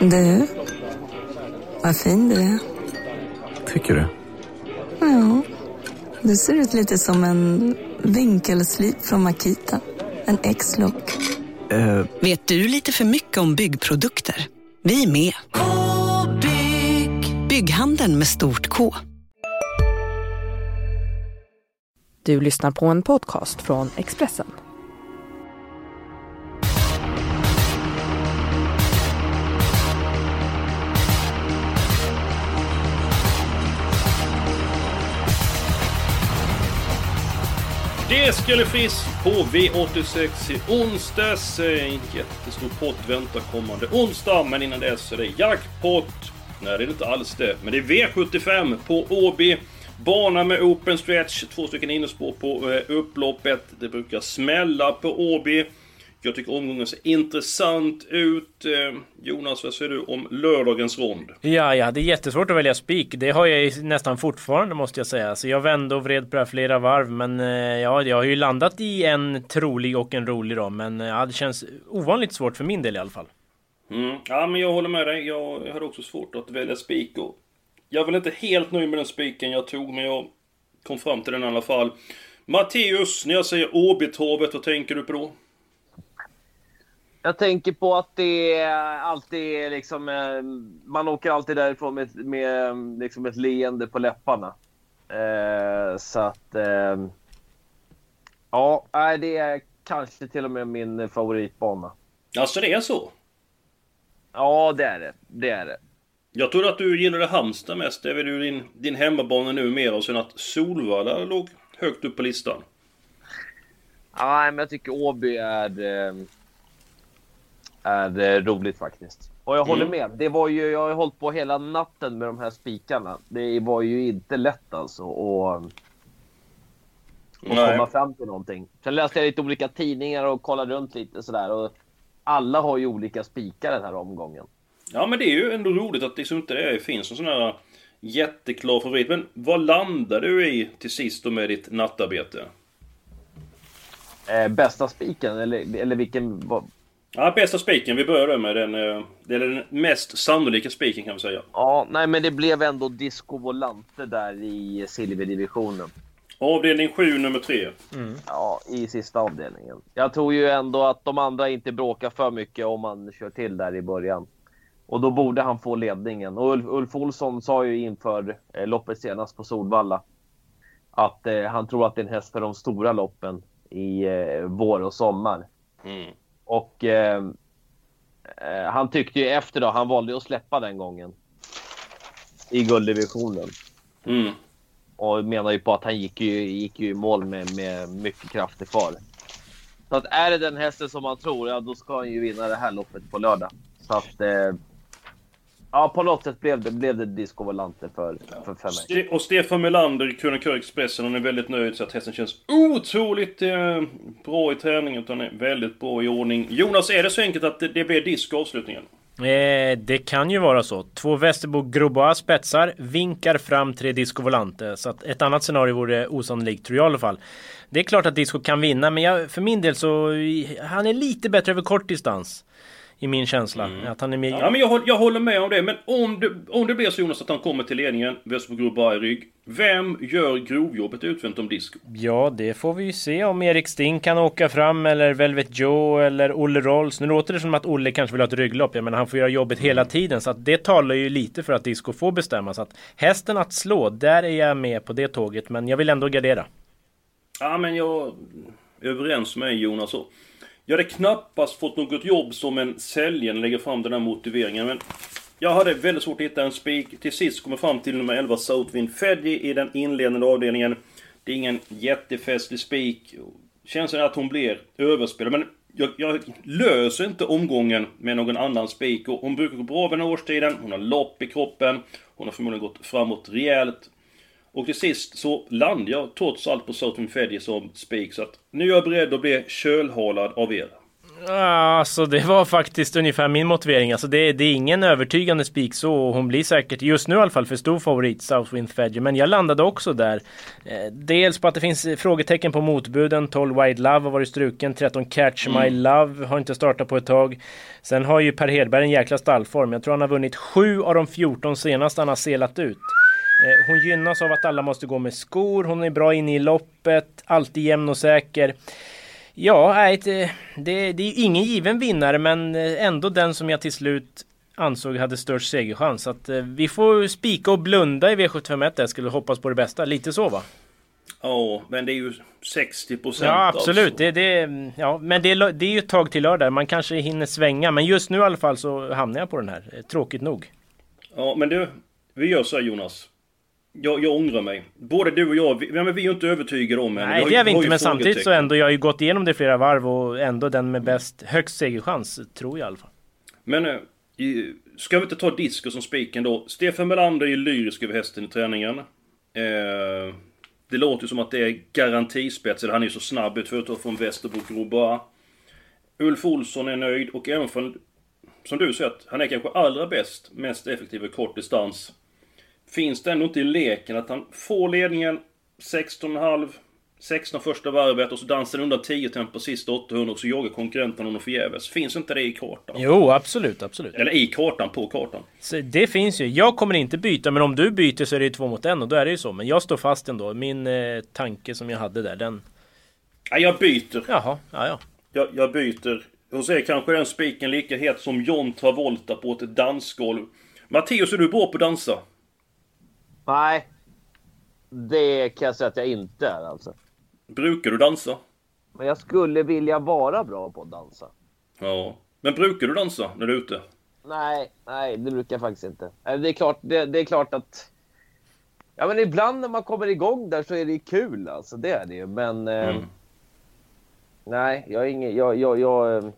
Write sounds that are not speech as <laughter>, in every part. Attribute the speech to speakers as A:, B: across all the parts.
A: Du, vad fin du är.
B: Tycker du?
A: Ja, du ser ut lite som en vinkelslip från Makita. En X-look.
B: Eh,
C: Vet du lite för mycket om byggprodukter? Vi är med. -bygg. Bygghandeln med stort K.
D: Du lyssnar på en podcast från Expressen.
E: Det skulle frisk på V86 i onsdags. Eh, en jättestor pott väntar kommande onsdag, men innan dess är det jackpot. Nej, det är inte alls det. Men det är V75 på Åby. Bana med open stretch, två stycken innerspår på eh, upploppet. Det brukar smälla på Åby. Jag tycker omgången ser intressant ut. Eh, Jonas, vad säger du om lördagens rond?
F: Ja, jag hade jättesvårt att välja spik. Det har jag nästan fortfarande måste jag säga. Så jag vände och vred på det här flera varv. Men eh, ja, jag har ju landat i en trolig och en rolig då. Men eh, ja, det känns ovanligt svårt för min del i alla fall.
E: Mm. Ja, men jag håller med dig. Jag hade också svårt att välja spik. och Jag väl inte helt nöjd med den spiken jag tog, men jag kom fram till den i alla fall. Matteus, när jag säger Åbytravet, vad tänker du på då?
G: Jag tänker på att det alltid är liksom... eh, Man åker alltid därifrån med, med liksom ett leende på läpparna. Eh, så att... Eh, ja, det är kanske till och med min favoritbana.
E: Alltså det är så?
G: Ja, det är det. Det är det.
E: Jag trodde att du gillade Halmstad mest. Det är väl din, din hemmabana numera och sen att Solvalla låg högt upp på listan.
G: Nej, men jag tycker Åby är... eh, Är eh, roligt faktiskt. Och jag håller med. Det var ju, jag har hållit på hela natten med de här spikarna. Det var ju inte lätt alltså att att
E: Nej.
G: komma fram till någonting. Sen läste jag lite olika tidningar och kollade runt lite sådär. Och alla har ju olika spikar den här omgången.
E: Ja men det är ju ändå roligt att liksom inte det finns en sån här jätteklar favorit. Men vad landar du i till sist då med ditt nattarbete?
G: Eh, bästa spiken, eller, eller vilken... vad-
E: Ja, bästa spiken. Vi börjar med den... eh, Det är den mest sannolika spiken kan vi säga.
G: Ja, nej men det blev ändå Disco Volante där i silverdivisionen.
E: Avdelning 7, nummer 3.
G: Ja, i sista avdelningen. Jag tror ju ändå att de andra inte bråkar för mycket om man kör till där i början. Och då borde han få ledningen. Och Ulf, Ulf Olsson sa ju inför eh, loppet senast på Solvalla att eh, han tror att det är en häst för de stora loppen i eh, vår och sommar.
E: Mm.
G: Och eh, eh, han tyckte ju efter då, han valde ju att släppa den gången. I gulddivisionen.
E: Mm.
G: Och menar ju på att han gick ju, gick ju i mål med, med mycket krafter kvar. Så att är det den hästen som man tror, ja då ska han ju vinna det här loppet på lördag. Så att... Eh, ja, på något sätt blev det, blev det Disco Volante för, för, för mig.
E: Ste- Och Stefan Melander, krönikör Expressen, han är väldigt nöjd så att hästen känns otroligt eh, bra i träningen. Utan är väldigt bra i ordning. Jonas, är det så enkelt att det, det blir disco avslutningen?
F: Eh, det kan ju vara så. Två Västerbo Grobois spetsar, vinkar fram tre Disco Volante. Så att ett annat scenario vore osannolikt, tror jag i alla fall. Det är klart att Disco kan vinna, men jag, för min del så... Han är lite bättre över kort distans. I min känsla. Att han är mer...
E: Ja, men jag, håll- jag håller med om det. Men om det, om det blir så Jonas att han kommer till ledningen, Västerbo Group i rygg. Vem gör grovjobbet utvänt om disco?
F: Ja, det får vi ju se om Erik Sting kan åka fram eller Velvet Joe eller Olle Rolls. Nu låter det som att Olle kanske vill ha ett rygglopp. Jag menar, han får göra jobbet hela tiden. Så att det talar ju lite för att Disco får bestämma. Så att hästen att slå, där är jag med på det tåget. Men jag vill ändå gardera.
E: Ja, men jag är överens med Jonas. Och jag hade knappast fått något jobb som en säljare lägger fram den här motiveringen. Men jag hade väldigt svårt att hitta en spik. Till sist kommer fram till nummer 11, Southwind Fedji i den inledande avdelningen. Det är ingen jättefestlig spik. Känns det att hon blir överspelad. Men jag, jag löser inte omgången med någon annan spik. Hon brukar gå bra vid den här årstiden. Hon har lopp i kroppen. Hon har förmodligen gått framåt rejält. Och till sist så landar jag trots allt på Southern Fedji som spik. Så att nu är jag beredd att bli kölhalad av er.
F: Alltså det var faktiskt ungefär min motivering. Alltså det, det är ingen övertygande spik så hon blir säkert just nu i alla fall för stor favorit Southwind Fedger. Men jag landade också där. Eh, dels på att det finns frågetecken på motbuden. 12 White Love har varit struken. 13 Catch mm. My Love har inte startat på ett tag. Sen har ju Per Hedberg en jäkla stallform. Jag tror han har vunnit 7 av de 14 senaste han har selat ut. Eh, hon gynnas av att alla måste gå med skor. Hon är bra inne i loppet. Alltid jämn och säker. Ja, nej, det, det, det är ingen given vinnare men eh, ändå den som jag till slut ansåg hade störst segerchans. Så att, eh, vi får spika och blunda i V751. Jag skulle hoppas på det bästa. Lite så va?
E: Ja, men det är ju 60 procent.
F: Ja, absolut. Alltså. Det, det, ja, men det, det är ju ett tag till lördag. Man kanske hinner svänga. Men just nu i alla fall så hamnar jag på den här. Tråkigt nog.
E: Ja, men du. Vi gör så här Jonas. Jag, jag ångrar mig. Både du och jag, vi, men vi är ju inte övertygade om
F: henne. Nej, det är vi inte. Men samtidigt så ändå, jag har ju gått igenom det flera varv och ändå den med bäst, högst segerchans, tror jag i alla fall.
E: Men, äh, ska vi inte ta disco som spiken då? Stefan Melander är ju lyrisk över hästen i träningen. Eh, det låter ju som att det är garantispets, eller han är ju så snabb ut förutom från Västerbo Grobois. Ulf Olsson är nöjd och även från, som du säger, att han är kanske allra bäst, mest effektiv i kort distans finns det ändå inte i leken att han får ledningen 16,5 16 första varvet och så dansar han undan 10 tempo sista 800 och så jagar konkurrenten honom förgäves. Finns inte det i kartan?
F: Jo, absolut, absolut.
E: Eller i kartan, på kartan.
F: Så det finns ju. Jag kommer inte byta, men om du byter så är det ju två mot en och då är det ju så. Men jag står fast ändå. Min eh, tanke som jag hade där, den...
E: Ja, jag byter.
F: Jaha, ja, ja.
E: Jag, jag byter. Hos er kanske den spiken lika het som John Travolta på ett dansgolv. Matteus, är du bra på att dansa?
G: Nej. Det kan jag säga att jag inte är alltså.
E: Brukar du dansa?
G: Men jag skulle vilja vara bra på att dansa.
E: Ja. Men brukar du dansa när du är ute?
G: Nej, nej, det brukar jag faktiskt inte. Det är klart, det, det är klart att... Ja, men ibland när man kommer igång där så är det kul alltså. Det är det ju. Men... Eh, mm. Eh, nej, jag är ingen... Jag, jag, jag eh,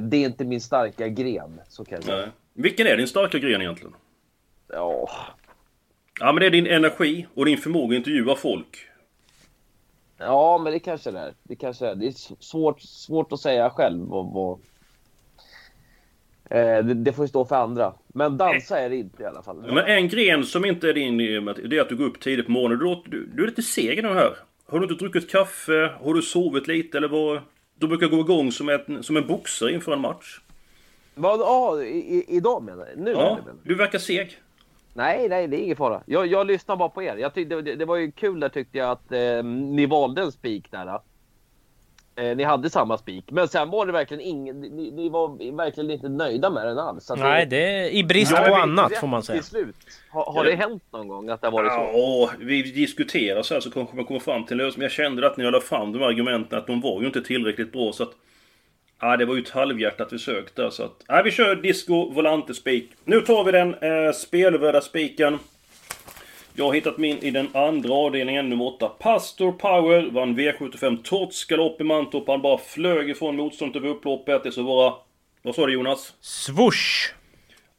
G: det är inte min starka gren, så kan jag säga. Nej.
E: Vilken är din starka gren egentligen?
G: Ja...
E: Ja men det är din energi och din förmåga att intervjua folk.
G: Ja men det kanske det är. Det kanske är. Det är svårt, svårt att säga själv vad... vad... Eh, det, det, får ju stå för andra. Men dansa är det inte i alla fall.
E: Ja, men en gren som inte är din, det är att du går upp tidigt på morgonen. Du, du, du är lite seg nu här. Har du inte druckit kaffe? Har du sovit lite eller vad? Du brukar gå igång som, ett, som en boxare inför en match.
G: Vad? Ja, idag menar du? Nu?
E: Ja, du verkar seg.
G: Nej, nej, det är ingen fara. Jag, jag lyssnar bara på er. Jag tyckte, det, det var ju kul där tyckte jag att eh, ni valde en spik där. Eh, ni hade samma spik, men sen var det verkligen ingen. Ni, ni var verkligen inte nöjda med den alls.
F: Nej, det är i brist på annat får man säga.
G: Till slut. Ha, har det hänt någon gång att det har varit så?
E: Ja, vi diskuterar så här så kanske man kommer fram till en lösning. Jag kände att när jag la fram de argumenten att de var ju inte tillräckligt bra så att Ja, det var ju ett halvhjärtat försök där så att... Ja, vi kör Disco Volante Spik. Nu tar vi den eh, spelvärda spiken. Jag har hittat min i den andra avdelningen, nummer 8. Pastor Power vann V75 trots galopp i Mantorp. Han bara flög ifrån motståndet över upploppet. Det så vara... Vad sa du Jonas?
F: Swoosh!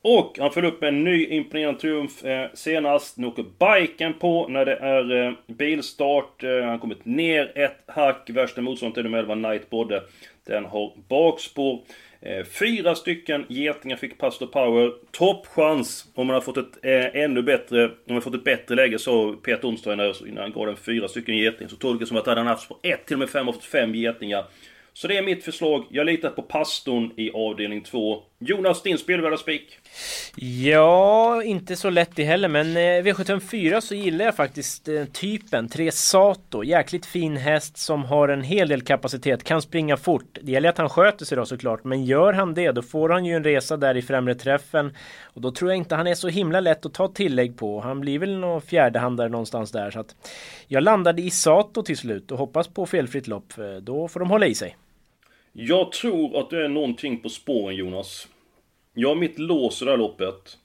E: Och han föll upp med en ny imponerande triumf eh, senast. Nu åker biken på när det är eh, bilstart. Eh, han kommit ner ett hack. Värsta motståndet är nummer 11 Night Bodde. Den har bakspår. Eh, fyra stycken getingar fick Pastor Power. Toppchans om man har fått ett eh, ännu bättre, om man har fått ett bättre läge så Peter Onström innan han gav den fyra stycken getingar. Så tolkar som att han hade haft på ett till och med fem och fått fem getingar. Så det är mitt förslag. Jag litar på pastorn i avdelning 2. Jonas, din spelvärda spik?
F: Ja, inte så lätt det heller, men eh, V754 så gillar jag faktiskt eh, typen. Tre Sato, jäkligt fin häst som har en hel del kapacitet, kan springa fort. Det gäller att han sköter sig då såklart, men gör han det då får han ju en resa där i främre träffen. Och då tror jag inte han är så himla lätt att ta tillägg på. Han blir väl någon fjärdehandare någonstans där. Så att jag landade i Sato till slut och hoppas på felfritt lopp. Då får de hålla i sig.
E: Jag tror att det är någonting på spåren Jonas. Jag har mitt lås i det här loppet.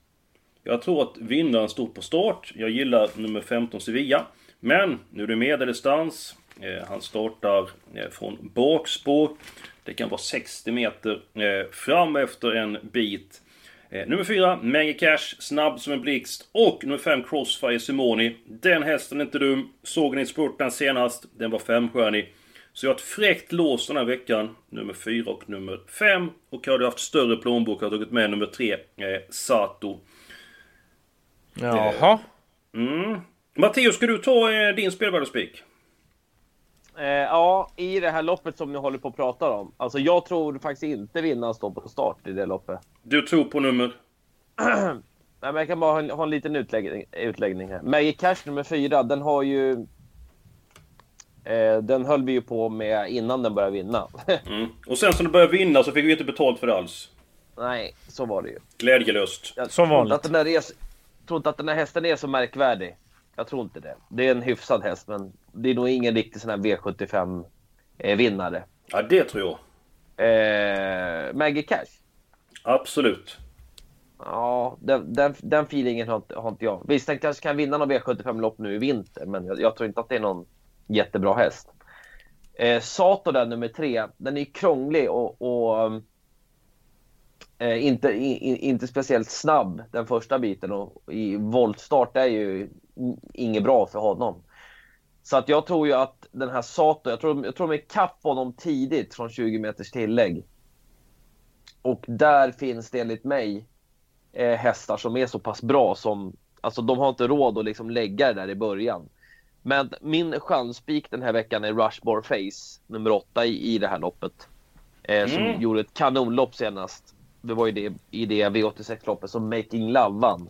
E: Jag tror att vinnaren står på start. Jag gillar nummer 15 Sevilla. Men nu är det medeldistans. Eh, han startar eh, från bakspår. Det kan vara 60 meter eh, fram efter en bit. Nummer 4, Mange Cash, snabb som en blixt. Och nummer 5, Crossfire Simoni. Den hästen är inte dum. Såg ni spurten senast? Den var femstjärnig. Så jag har ett fräckt lås den här veckan, nummer 4 och nummer 5. Och hade jag haft större plånbok har jag tagit med nummer 3, eh, Sato.
F: Jaha.
E: Mm. Matteo, ska du ta eh, din spelvärdespik?
G: Eh, ja, i det här loppet som ni håller på att prata om. Alltså jag tror faktiskt inte vinnaren står på start i det loppet.
E: Du tror på nummer? <clears throat>
G: Nej, men jag kan bara ha en, ha en liten utläggning, utläggning här. Maggie Cash nummer fyra, den har ju... Eh, den höll vi ju på med innan den började vinna. <laughs>
E: Mm. Och sen som du började vinna så fick vi inte betalt för det alls.
G: Nej, så var det ju.
E: Glädjelöst.
G: Jag
F: Som vanligt.
G: Att den där är, tror inte att den här hästen är så märkvärdig. Jag tror inte det. Det är en hyfsad häst, men det är nog ingen riktig sån här V75-vinnare.
E: Ja, det tror jag.
G: Eh, Maggie Cash?
E: Absolut.
G: Ja, den, den, den feelingen har inte, har inte jag. Visst, den kanske kan vinna någon V75-lopp nu i vinter, men jag, jag tror inte att det är någon jättebra häst. Eh, Sato där, nummer tre, den är krånglig och, och eh, inte, i, inte speciellt snabb den första biten och i voltstart är ju inget bra för honom. Så att jag tror ju att den här Sato, jag tror, jag tror de är kapp honom tidigt från 20 meters tillägg. Och där finns det enligt mig eh, hästar som är så pass bra som, alltså de har inte råd att liksom lägga det där i början. Men min chanspik den här veckan är Rushmore Face, nummer åtta i, i det här loppet. Eh, som
E: Mm.
G: gjorde ett kanonlopp senast. Det var ju det, i det V86-loppet som Making Love vann.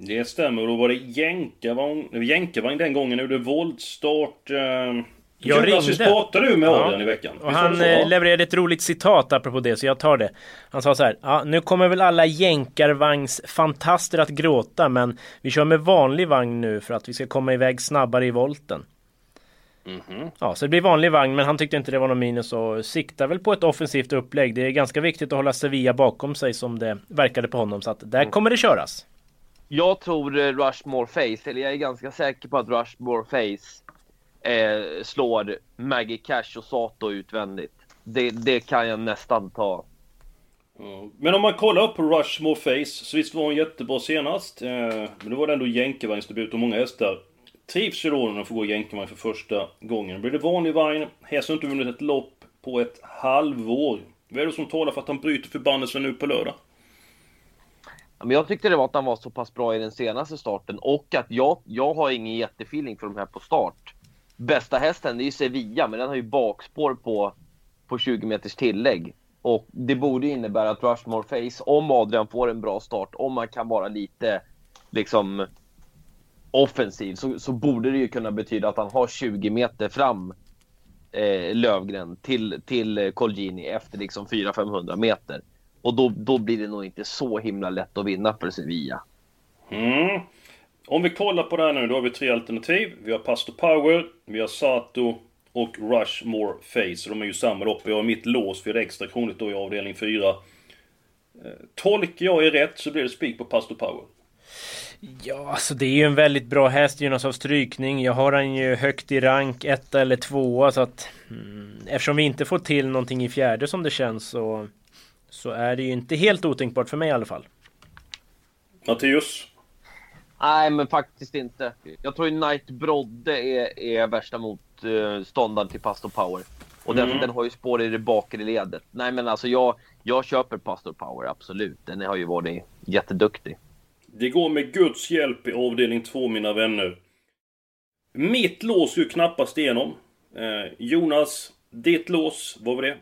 E: Det stämmer. Och då var det jänkarvagn, jänkarvagn den gången. Nu det voltstart. Eh...
F: Jag ringde.
E: pratade du med
F: Ja.
E: Adrian i veckan?
F: Och han
E: så?
F: eh, levererade ett roligt citat apropå det, så jag tar det. Han sa så här. Ja, nu kommer väl alla jänkarvagnsfantaster att gråta, men vi kör med vanlig vagn nu för att vi ska komma iväg snabbare i volten.
E: Mhm.
F: Ja, så det blir vanlig vagn, men han tyckte inte det var någon minus och siktar väl på ett offensivt upplägg. Det är ganska viktigt att hålla Sevilla bakom sig som det verkade på honom, så att där kommer det köras.
G: Jag tror eh, Rushmore Face, eller jag är ganska säker på att Rushmore Face eh, slår Maggie Cash och Sato utvändigt. Det, det kan jag nästan ta.
E: Men om man kollar upp Rushmore Face, så visst var hon jättebra senast. Eh, men då var det ändå jänkarvagnsdebut och många hästar trivs ju då när de får gå jänkarvagn för första gången. Blir det vanlig vagn, hästen har inte vunnit ett lopp på ett halvår. Vad är det som talar för att han bryter förbannelsen nu på lördag?
G: Men jag tyckte det var att han var så pass bra i den senaste starten och att jag, jag har ingen jättefeeling för de här på start. Bästa hästen det är ju Sevilla, men den har ju bakspår på, på 20 meters tillägg. Och det borde ju innebära att Rushmore Face, om Adrian får en bra start, om man kan vara lite liksom offensiv, så, så borde det ju kunna betyda att han har 20 meter fram eh, Lövgren till, till eh, Colgjini efter liksom 400-500 meter. Och då, då blir det nog inte så himla lätt att vinna för Sevilla.
E: Mm. Om vi kollar på det här nu, då har vi tre alternativ. Vi har Pastor Power, vi har Sato och Rushmore Face. De är ju samma lopp. Jag har mitt lås för det extra kronligt då i avdelning 4. Eh, Tolkar jag är rätt så blir det spik på Pastor Power.
F: Ja, alltså det är ju en väldigt bra häst, Jonas av strykning. Jag har han ju högt i rank, etta eller tvåa, så att... Mm, eftersom vi inte får till någonting i fjärde som det känns så... Så är det ju inte helt otänkbart för mig i alla fall.
E: Matteus?
G: Nej, men faktiskt inte. Jag tror ju Knight Brodde är, är värsta motståndaren till Pastor Power. Och den,
E: Mm.
G: den har ju spår i det bakre ledet. Nej, men alltså jag, jag köper Pastor Power, absolut. Den har ju varit jätteduktig.
E: Det går med Guds hjälp i avdelning 2 mina vänner. Mitt lås går ju knappast igenom. Eh, Jonas, ditt lås, vad var det?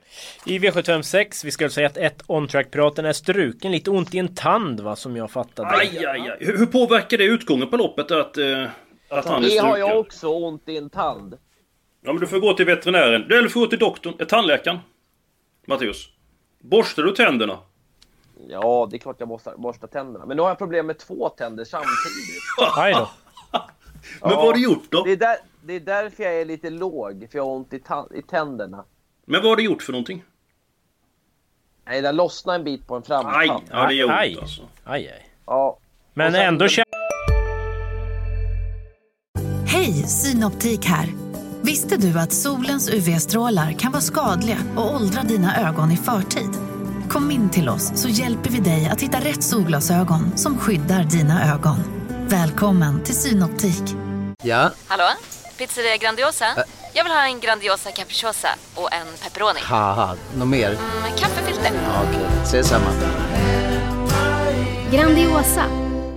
F: I V756, vi skulle säga att ett on-track-piraten är struken. Lite ont i en tand va, som jag fattade.
E: Aj, aj, aj. Hur, hur påverkar det utgången på loppet att, eh, att han är
G: Det har jag
E: struken?
G: också ont i en tand.
E: Ja men du får gå till veterinären. Eller du får gå till doktorn, eh, tandläkaren. Matteus. Borstar du tänderna?
G: Ja, det är klart jag måste borsta tänderna. Men nu har jag problem med två tänder samtidigt. <laughs>
F: Aj då.
E: Men vad har du gjort då?
G: Det är, där, det är därför jag är lite låg, för jag har ont i, i tänderna.
E: Men vad har du gjort för någonting?
G: Nej, det lossnade en bit på en
E: Aj!
G: framtand.
E: Ja det gör
F: Aj.
E: ont alltså.
F: Aj, aj.
G: Ja.
F: Men
G: sen-
F: ändå känns
H: Hej, Synoptik här. Visste du att solens UV-strålar kan vara skadliga och åldra dina ögon i förtid? Kom in till oss så hjälper vi dig att hitta rätt solglasögon som skyddar dina ögon. Välkommen till Synoptik.
I: Ja,
J: Hallå? Pizzeria Grandiosa?
I: Jag vill ha en Grandiosa capriciosa och en pepperoni.
J: Haha, något mer?
I: Med kaffefilter.
J: Ja, Okej, ses samma.
K: Grandiosa,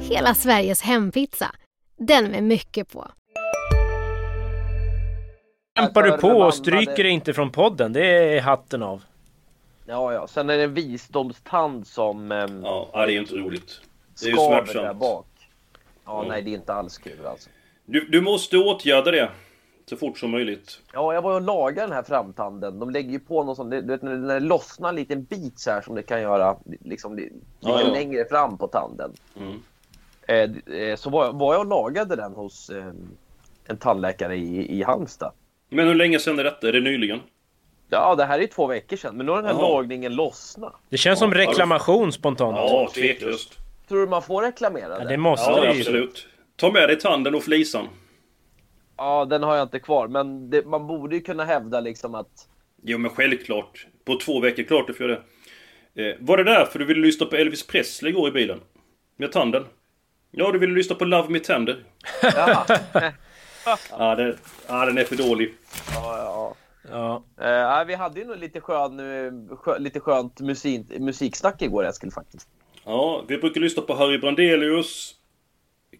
K: hela Sveriges hempizza. Den med mycket på.
F: Kämpar du på och stryker dig inte från podden. Det är hatten av.
G: Ja, ja. Sen är det en visdomstand som ehm,
E: Ja, det är ju inte roligt. Det är ju
G: skaver där
E: smärtsamt.
G: bak. Ja,
E: Ja.
G: nej, det är inte alls kul alltså.
E: Du, du måste åtgärda det. Så fort som möjligt.
G: Ja, jag var och lagade den här framtanden. De lägger ju på någon sån, du vet när det lossnar en liten bit så här som det kan göra liksom lite
E: Ja, ja.
G: längre fram på tanden.
E: Mm.
G: Eh, eh, så var jag, var jag och lagade den hos eh, en tandläkare i, i Halmstad.
E: Men hur länge sedan är detta? Är det nyligen?
G: Ja, det här är två veckor sedan, men nu har den här
E: Jaha.
G: lagningen lossnat.
F: Det känns som
E: Ja,
F: reklamation spontant.
E: Ja, tveklöst.
G: Tror du man får reklamera
F: Ja,
G: den?
F: det måste
E: Ja,
F: det ju.
E: absolut. Ta med dig tanden och flisan.
G: Ja, den har jag inte kvar, men det, man borde ju kunna hävda liksom att
E: Jo, men självklart. På två veckor, klart du får göra det. Eh, var det därför du ville lyssna på Elvis Presley igår i bilen? Med tanden? Ja, du ville lyssna på Love Me Tender.
G: ja, <laughs>
E: Ja, det, ja den är för dålig.
G: ja, ja.
F: Ja.
G: Eh, vi hade ju nog lite, skön, eh, skö, lite skönt musik, musiksnack igår Eskil faktiskt.
E: Ja, vi brukar lyssna på Harry Brandelius,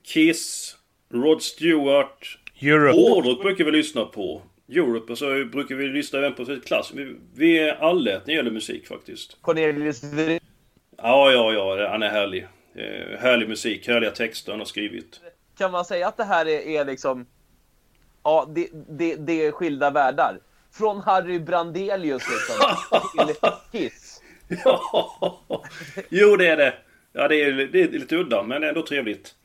E: Kiss, Rod Stewart.
F: Europe.
E: Hårdrock brukar vi lyssna på. Europe, och så brukar vi lyssna även på klass. Vi, vi är alla när det gäller musik faktiskt.
G: Cornelius
E: Ja, ja, ja, han är härlig. Eh, härlig musik, härliga texter han har skrivit.
G: kan man säga att det här är, är liksom... Ja, det, det, det är skilda världar. Från Harry Brandelius liksom, till <laughs> Kiss.
E: Ja, jo det är det. Ja, det är, det är lite udda, men ändå trevligt.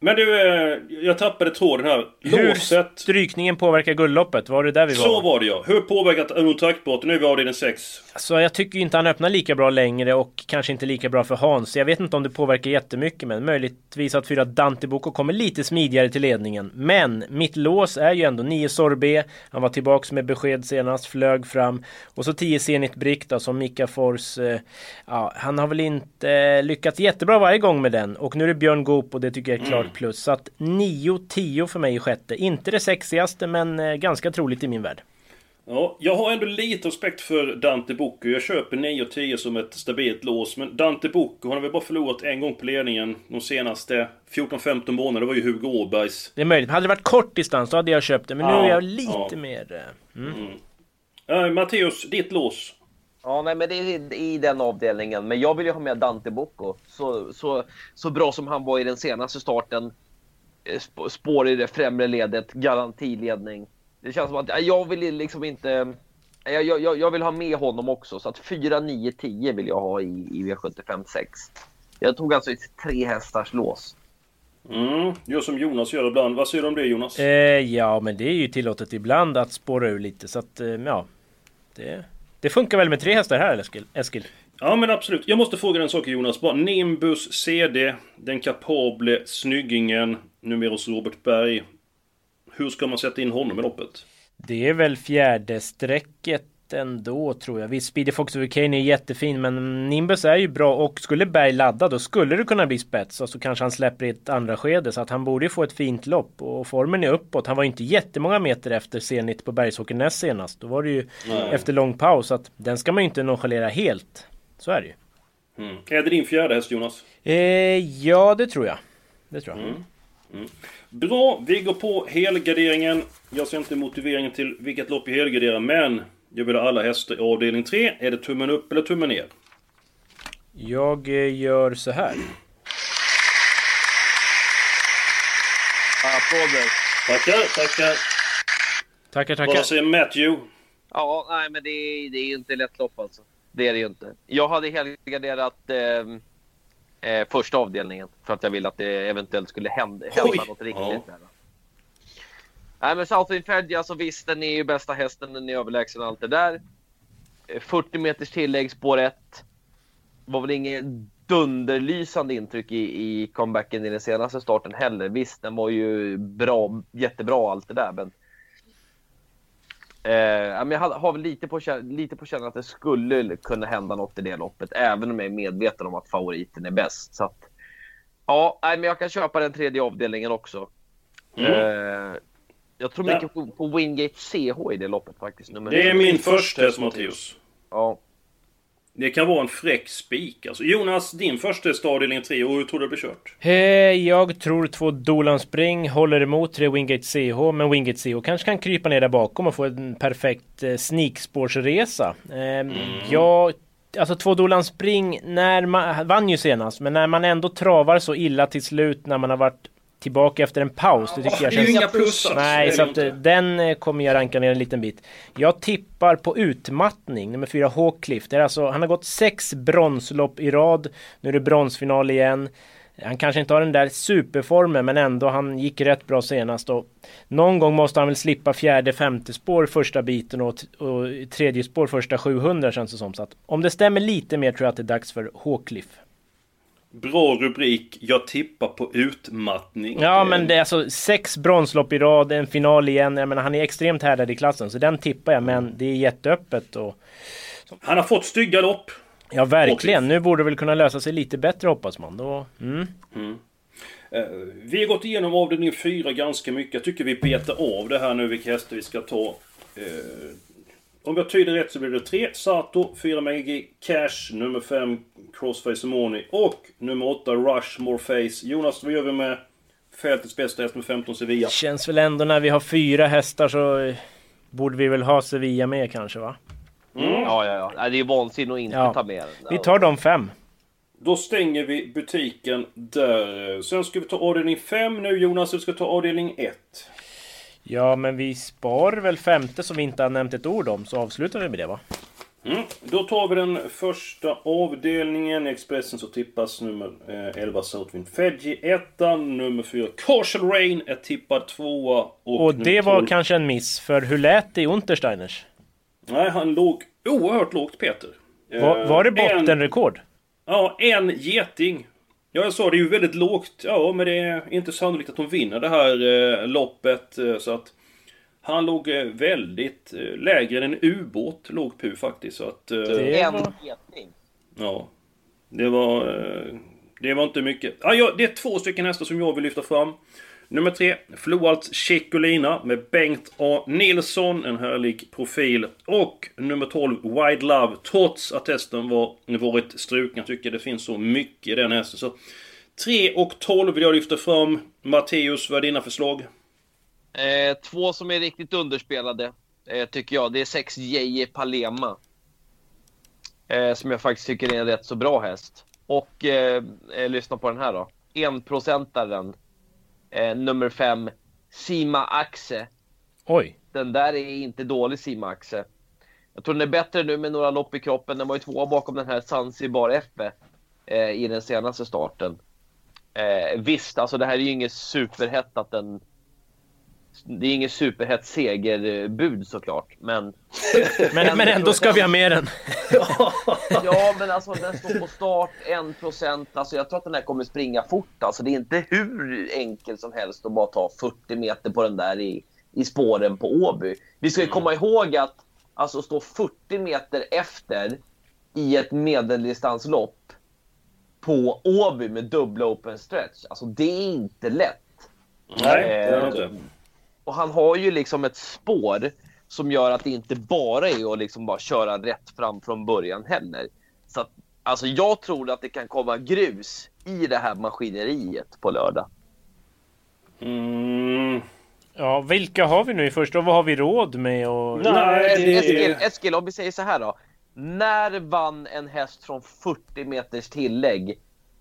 E: Men du, eh, jag tappade tråden här.
F: Hur
E: Låset.
F: strykningen påverkar guldloppet? Var det där vi var?
E: Så var det ja. Hur påverkat Uno-taktbrotten? Nu är vi avdelning 6.
F: Så jag tycker inte han öppnar lika bra längre och kanske inte lika bra för Hans. Jag vet inte om det påverkar jättemycket men möjligtvis att fyra Dante Boko kommer lite smidigare till ledningen. Men mitt lås är ju ändå 9 Sorbet. Han var tillbaks med besked senast, flög fram. Och så 10 Zenit Brick då som Mika Fors. Eh, ja, han har väl inte eh, lyckats jättebra varje gång med den. Och nu är det Björn Goop och det tycker jag är klart plus. Så att 9-10 för mig i sjätte. Inte det sexigaste men eh, ganska troligt i min värld.
E: Ja, jag har ändå lite respekt för Dante Bocco. Jag köper 9 och 10 som ett stabilt lås. Men Dante Bocco, han har väl bara förlorat en gång på ledningen de senaste 14-15 månaderna. Det var ju Hugo Åbergs.
F: Det är möjligt. Hade det varit kort distans så hade jag köpt det. Men nu
E: Ja,
F: är jag lite
E: ja.
F: mer... eh, Mm.
E: Uh, Matteus, ditt lås.
G: Ja, nej, men det är i den avdelningen. Men jag vill ju ha med Dante Bocco. Så, så, så bra som han var i den senaste starten. Eh, sp- Spår i det främre ledet, garantiledning. Det känns som att ja, jag vill liksom inte... Jag, jag, jag- jag vill ha med honom också. Så att 4, 9, 10 vill jag ha i, i V75 6. Jag tog alltså ett tre hästars lås.
E: Mm, gör som Jonas gör ibland. Vad säger du om det Jonas?
F: Eh, ja, men det är ju tillåtet ibland att spåra ur lite. Så att, eh, ja. Det, det funkar väl med tre hästar här, Eskil? Eskil.
E: Ja men absolut. Jag måste fråga en sak Jonas. Bara Nimbus CD, den kapable snyggingen, numera hos Robert Berg. Hur ska man sätta in honom i loppet?
F: Det är väl fjärde strecket ändå tror jag. Visst, Speedy Fox Kane är jättefin men Nimbus är ju bra och skulle Berg ladda då skulle det kunna bli spets och så kanske han släpper i ett andra skede så att han borde ju få ett fint lopp och formen är uppåt. Han var ju inte jättemånga meter efter Zenit på Bergsåkernäs senast. Då var det ju
E: Nej.
F: efter lång paus så att den ska man ju inte nonchalera helt. Så är det ju.
E: Mm. Är det din fjärde häst Jonas?
F: Eh, ja, det tror jag. Det tror jag.
E: Mm. Bra, vi går på helgarderingen. Jag ser inte motiveringen till vilket lopp jag helgarderar, men jag vill ha alla hästar i avdelning 3. Är det tummen upp eller tummen ner?
F: Jag eh, gör så här.
G: Applåder.
E: Tackar, tackar.
F: Tackar, tackar.
E: Vad säger Matthew?
G: Ja, nej, men det är, det är ju inte lätt lopp alltså. Det är det ju inte. Jag hade helgarderat eh, eh, första avdelningen för att jag ville att det eventuellt skulle hända, hända något riktigt.
E: Ja.
G: Där. Nej, men Southwind Fedgy, alltså visst, den är ju bästa hästen, den är överlägsen allt det där. Eh, 40 meters tillägg, spår 1. Var väl inget dunderlysande intryck i, i comebacken i den senaste starten heller. Visst, den var ju bra, jättebra allt det där, men Eh, men jag har, har väl lite på, lite på känn att det skulle kunna hända något i det loppet, även om jag är medveten om att favoriten är bäst. Så att, ja, nej, men jag kan köpa den tredje avdelningen också.
E: Mm.
G: Eh, Jag tror mycket på, på Wingate CH i det loppet faktiskt. Nummer
E: Det är min första häst Matteus.
G: Ja.
E: Det kan vara en fräck spik alltså. Jonas, din första häst avdelning 3 och hur tror du det blir kört?
F: Eh, Jag tror två Dolan Spring håller emot tre Wingate CH, men Wingate CH kanske kan krypa ner där bakom och få en perfekt eh, sneakspårsresa. Eh, Jag, alltså två Dolan Spring, när man, vann ju senast, men när man ändå travar så illa till slut när man har varit tillbaka efter en paus. Det tycker jag
E: det är
F: känns...
E: inga plus.
F: Nej, så att eh, den eh, kommer jag ranka ner en liten bit. Jag tippar på utmattning, nummer fyra Hawcliffe. Det är alltså, han har gått sex bronslopp i rad. Nu är det bronsfinal igen. Han kanske inte har den där superformen men ändå han gick rätt bra senast och någon gång måste han väl slippa fjärde, femte spår första biten och, och tredje spår första 700 känns det som. Så att om det stämmer lite mer tror jag att det är dags för Hawcliffe.
E: Bra rubrik. Jag tippar på utmattning.
F: Ja men det är alltså sex bronslopp i rad, en final igen. Jag menar han är extremt härdad i klassen så den tippar jag men det är jätteöppet och
E: Han har fått stygga lopp.
F: Ja verkligen, nu borde det väl kunna lösa sig lite bättre hoppas man. Då, mm.
E: Eh, Vi har gått igenom avdelning 4 ganska mycket. Jag tycker vi betar av det här nu vilka hästar vi ska ta. Om jag tyder rätt så blir det 3 Sato, 4 Megagi, Cash, nummer 5 Crossface Money och nummer 8 Rushmore Face. Jonas, vad gör vi med fältets bästa häst med 15 Sevilla?
F: Känns väl ändå när vi har fyra hästar så eh, borde vi väl ha Sevilla med kanske va?
E: Mm.
G: Ja, ja, ja. Det är vansinne att inte
F: Ja.
G: ta med den.
F: Vi tar de fem.
E: Då stänger vi butiken där. Sen ska vi ta avdelning 5 nu Jonas, du ska ta avdelning 1.
F: Ja men vi spar väl femte som vi inte har nämnt ett ord om så avslutar vi med det va?
E: Mm. Då tar vi den första avdelningen. I Expressen så tippas nummer eh, 11 Southwind Fedji ettan. Nummer 4 Caution Rain är tippad tvåa. Och,
F: Och det var
E: 12
F: kanske en miss för hur lät det i Untersteiners?
E: Nej, han låg oerhört lågt Peter.
F: Var,
E: Eh,
F: var det
E: en-
F: bottenrekord?
E: Ja, en geting. Ja, jag sa det är ju väldigt lågt. Ja, men det är inte sannolikt att de vinner det här eh, loppet. Eh, så att han låg eh, väldigt eh, lägre än en ubåt, låg Pu faktiskt. Så att, eh,
F: Det
G: En
F: var-
G: geting.
E: Ja. Det var... eh, Det var inte mycket. Ja, ja, det är två stycken hästar som jag vill lyfta fram. Nummer tre, Floalts Chicolina med Bengt A. Nilsson, en härlig profil. Och nummer 12, Wide Love, trots att hästen var, varit struken. Jag tycker det finns så mycket i den hästen. Så 3 och 12 vill jag lyfta fram. Matteus, vad är dina förslag?
G: Eh, två som är riktigt underspelade, eh, tycker jag. Det är sex Jeje Palema. Eh, som jag faktiskt tycker är en rätt så bra häst. Och eh, eh, lyssna på den här då. Enprocentaren. Eh, nummer fem, Sima Axe.
F: Oj.
G: Den där är inte dålig Sima Axe. Jag tror den är bättre nu med några lopp i kroppen. Den var ju tvåa bakom den här Zanzibar Effe eh, i den senaste starten. Eh, visst, alltså det här är ju inget superhett att den... Det är inget superhett segerbud såklart, men... <laughs>
F: Men, men ändå ska vi ha med den. <laughs>
G: Ja, men alltså den står på start, 1%. Alltså jag tror att den här kommer springa fort. Alltså det är inte hur enkelt som helst att bara ta 40 meter på den där i, i spåren på Åby. Vi ska ju komma ihåg att alltså stå 40 meter efter i ett medeldistanslopp på Åby med dubbla open stretch. Alltså det är inte lätt.
E: Nej, det är det
G: Eh,
E: inte.
G: Och han har ju liksom ett spår som gör att det inte bara är att liksom bara köra rätt fram från början heller. Så att, alltså jag tror att det kan komma grus i det här maskineriet på lördag.
E: Mm.
F: Ja, vilka har vi nu i första och vad har vi råd med? Och...
E: Nej, det
G: Eskil. Eskil, om vi säger så här då. När vann en häst från 40 meters tillägg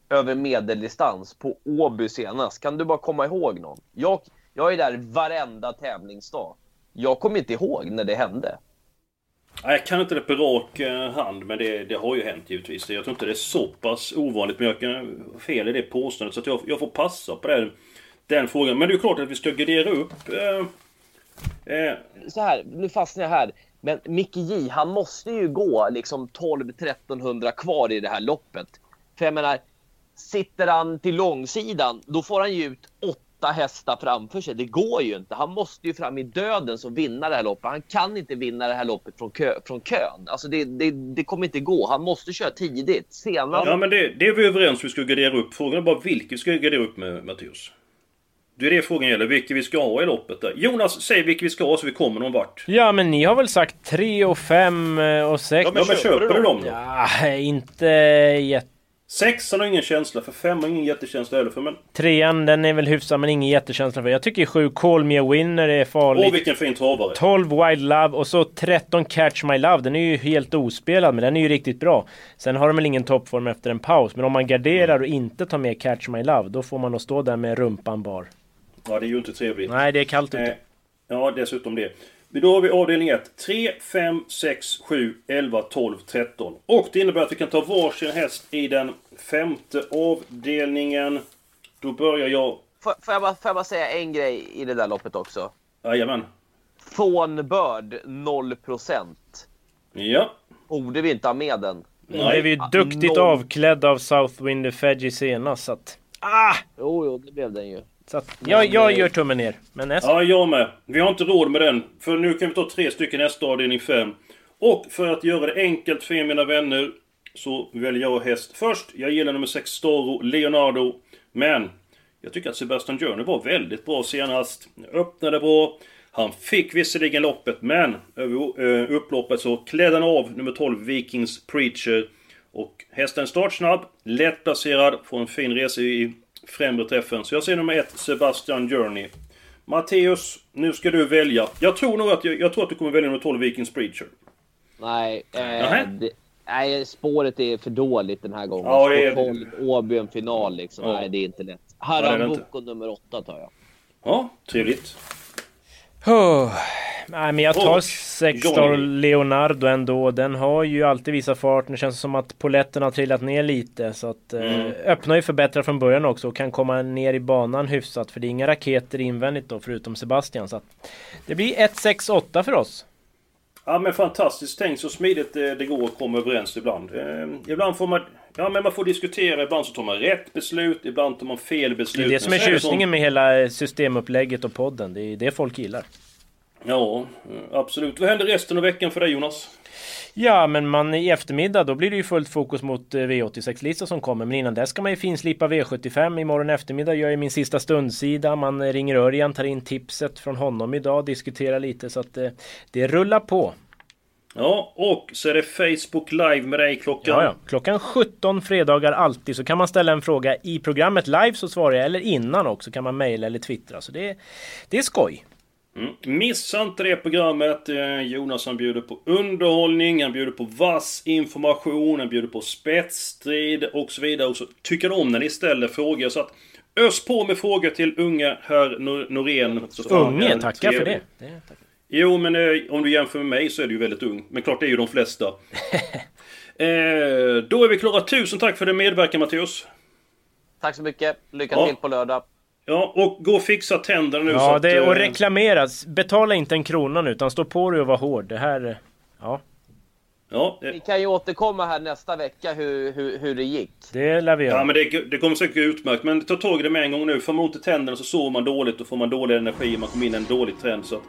G: över medeldistans på Åby senast? Kan du bara komma ihåg någon? Jag, jag är där varenda tävlingsdag. Jag kommer inte ihåg när det hände.
E: Jag kan inte det på rak eh, hand, men det, det har ju hänt givetvis. Jag tror inte det är så pass ovanligt, men jag kan fel i det påståendet. Så jag, jag får passa på den, den frågan. Men det är ju klart att vi ska gardera upp... Eh, eh,
G: så här, nu fastnar jag här. Men Micke J, han måste ju gå liksom 12-1300 kvar i det här loppet. För jag menar, sitter han till långsidan, då får han ju ut åtta hästar framför sig. Det går ju inte. Han måste ju fram i döden och vinna det här loppet. Han kan inte vinna det här loppet från, kö, från kön. Alltså det, det, det kommer inte gå. Han måste köra tidigt. Senast.
E: ja, men det, det är vi överens om vi ska gardera upp. Frågan är bara vilket vi ska gardera upp med, Mattias. Det är det frågan gäller, vilket vi ska ha i loppet där. Jonas, säg vilket vi ska ha så vi kommer någon vart.
F: Ja, men ni har väl sagt 3 och 5 och 6?
E: Ja, men köper du dem då?
F: Ja, inte jätte...
E: Sexan har ingen känsla för, fem har ingen jättekänsla heller för, men...
F: Trean, den är väl hyfsad men ingen jättekänsla för. Jag tycker 7 Call Me A Winner är farlig.
E: Åh, vilken fin travare!
F: 12 Wild Love och så 13 Catch My Love. Den är ju helt ospelad men den är ju riktigt bra. Sen har de väl ingen toppform efter en paus. Men om man garderar och inte tar med Catch My Love då får man nog stå där med rumpan bar.
E: Ja, det är ju inte trevligt.
F: Nej, det är kallt ute.
E: Eh, ja, dessutom det. Då har vi avdelning 1. 3, 5, 6, 7, 11, 12, 13. Och det innebär att vi kan ta varsin häst i den femte avdelningen. Då börjar jag...
G: Får, får, jag bara, får jag bara säga en grej i det där loppet också?
E: Jajamän.
G: Fånbörd 0%
E: Ja.
G: Borde vi inte ha med den?
F: Nu blev ju duktigt
G: noll.
F: avklädd av Southwind Fedgy senast så att... Ah!
G: Jo, jo, det blev den ju.
F: Så att, jag, jag gör tummen ner. Men nästa...
E: Ja, jag med. Vi har inte råd med den. För nu kan vi ta tre stycken nästa avdelning 5. Och för att göra det enkelt för er mina vänner så väljer jag häst först. Jag gillar nummer 6 Storo Leonardo. Men jag tycker att Sebastian Journey var väldigt bra senast. Öppnade bra. Han fick visserligen loppet men över eh, upploppet så klädde han av nummer 12 Vikings Preacher. Och hästen startsnabb, lättplacerad, får en fin resa i främre träffen. Så jag ser nummer 1 Sebastian Journey. Matteus, nu ska du välja. Jag tror nog att, jag, jag tror att du kommer välja nummer 12 Vikings Preacher.
G: Nej, eh, det, nej, spåret är för dåligt den här gången.
E: Ja, det är-
G: Stockholm, Åby en final liksom.
E: Ja.
G: Nej, det är inte lätt.
E: Det det
G: Haram. Boko nummer åtta tar jag.
E: Ja, trevligt.
F: Oh. Nej men jag tar
E: Och
F: 6
E: Johnny.
F: Leonardo ändå. Den har ju alltid visat fart. Nu känns det som att poletten har trillat ner lite. Så att eh,
E: Mm.
F: öppnar ju förbättrat från början också och kan komma ner i banan hyfsat. För det är inga raketer invändigt då förutom Sebastian. Så att det blir 1-6-8 för oss.
E: Ja men fantastiskt. Tänk så smidigt det, det går att komma överens ibland. Eh, ibland får man... Ja men man får diskutera. Ibland så tar man rätt beslut. Ibland tar man fel
F: Det
E: beslut.
F: är det som är tjusningen med hela systemupplägget och podden. Det är det folk gillar.
E: Ja, eh, absolut. Vad händer resten av veckan för dig Jonas?
F: Ja, men man i eftermiddag då blir det ju fullt fokus mot eh, V86-listan som kommer. Men innan dess ska man ju finslipa V75. Imorgon eftermiddag gör jag min sista stundsida. Man eh, ringer Örjan, tar in tipset från honom idag, diskuterar lite så att eh, det rullar på.
E: Ja, och så är det Facebook live med dig klockan...
F: Ja, ja. Klockan 17 fredagar alltid så kan man ställa en fråga i programmet live så svarar jag. Eller innan också kan man mejla eller twittra. Så det, det är skoj.
E: Mm. Missa inte det programmet. Eh, Jonas han bjuder på underhållning, han bjuder på vass information, han bjuder på spetsstrid och så vidare. Och så tycker de om när ni ställer frågor. Så att ös på med frågor till unga herr Nor- Norén.
F: Unge, tackar för det. det tack.
E: Jo, men eh, om du jämför med mig så är du ju väldigt ung. Men klart, det är ju de flesta. <laughs> eh, då är vi klara. Tusen tack för din medverkan Matteus.
G: Tack så mycket. Lycka
E: Ja.
G: till på lördag.
E: Ja, och gå och fixa tänderna nu så
F: Ja,
E: att,
F: det är
E: eh,
F: och reklameras. Betala inte en krona nu utan stå på dig och var hård. Det här... eh, Ja,
E: Ja, eh,
G: Vi kan ju återkomma här nästa vecka hur, hur, hur det gick.
F: det lär vi göra.
E: Ja men det, det kommer säkert gå utmärkt. Men ta tag i det med en gång nu. Får man ont i tänderna så sover man dåligt. Då får man dålig energi. Man kommer in i en dålig trend. Så att,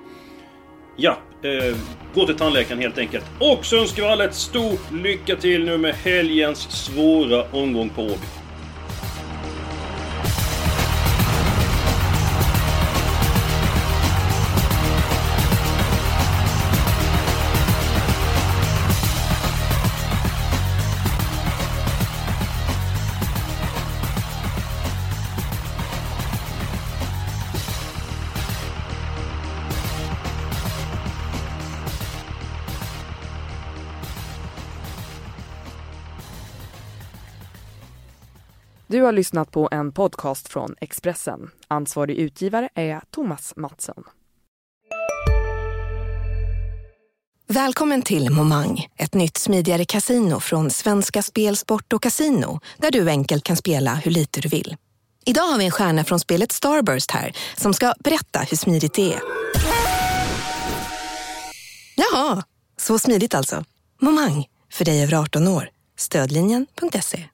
E: ja, eh, gå till tandläkaren helt enkelt. Och så önskar vi alla ett stort lycka till nu med helgens svåra omgång på Åby.
D: Du har lyssnat på en podcast från Expressen. Ansvarig utgivare är Thomas Mattsson.
L: Välkommen till Momang, ett nytt smidigare casino från Svenska Spel, Sport och Casino där du enkelt kan spela hur lite du vill. Idag har vi en stjärna från spelet Starburst här som ska berätta hur smidigt det är. Jaha, så smidigt alltså. Momang, för dig över 18 år. Stödlinjen.se.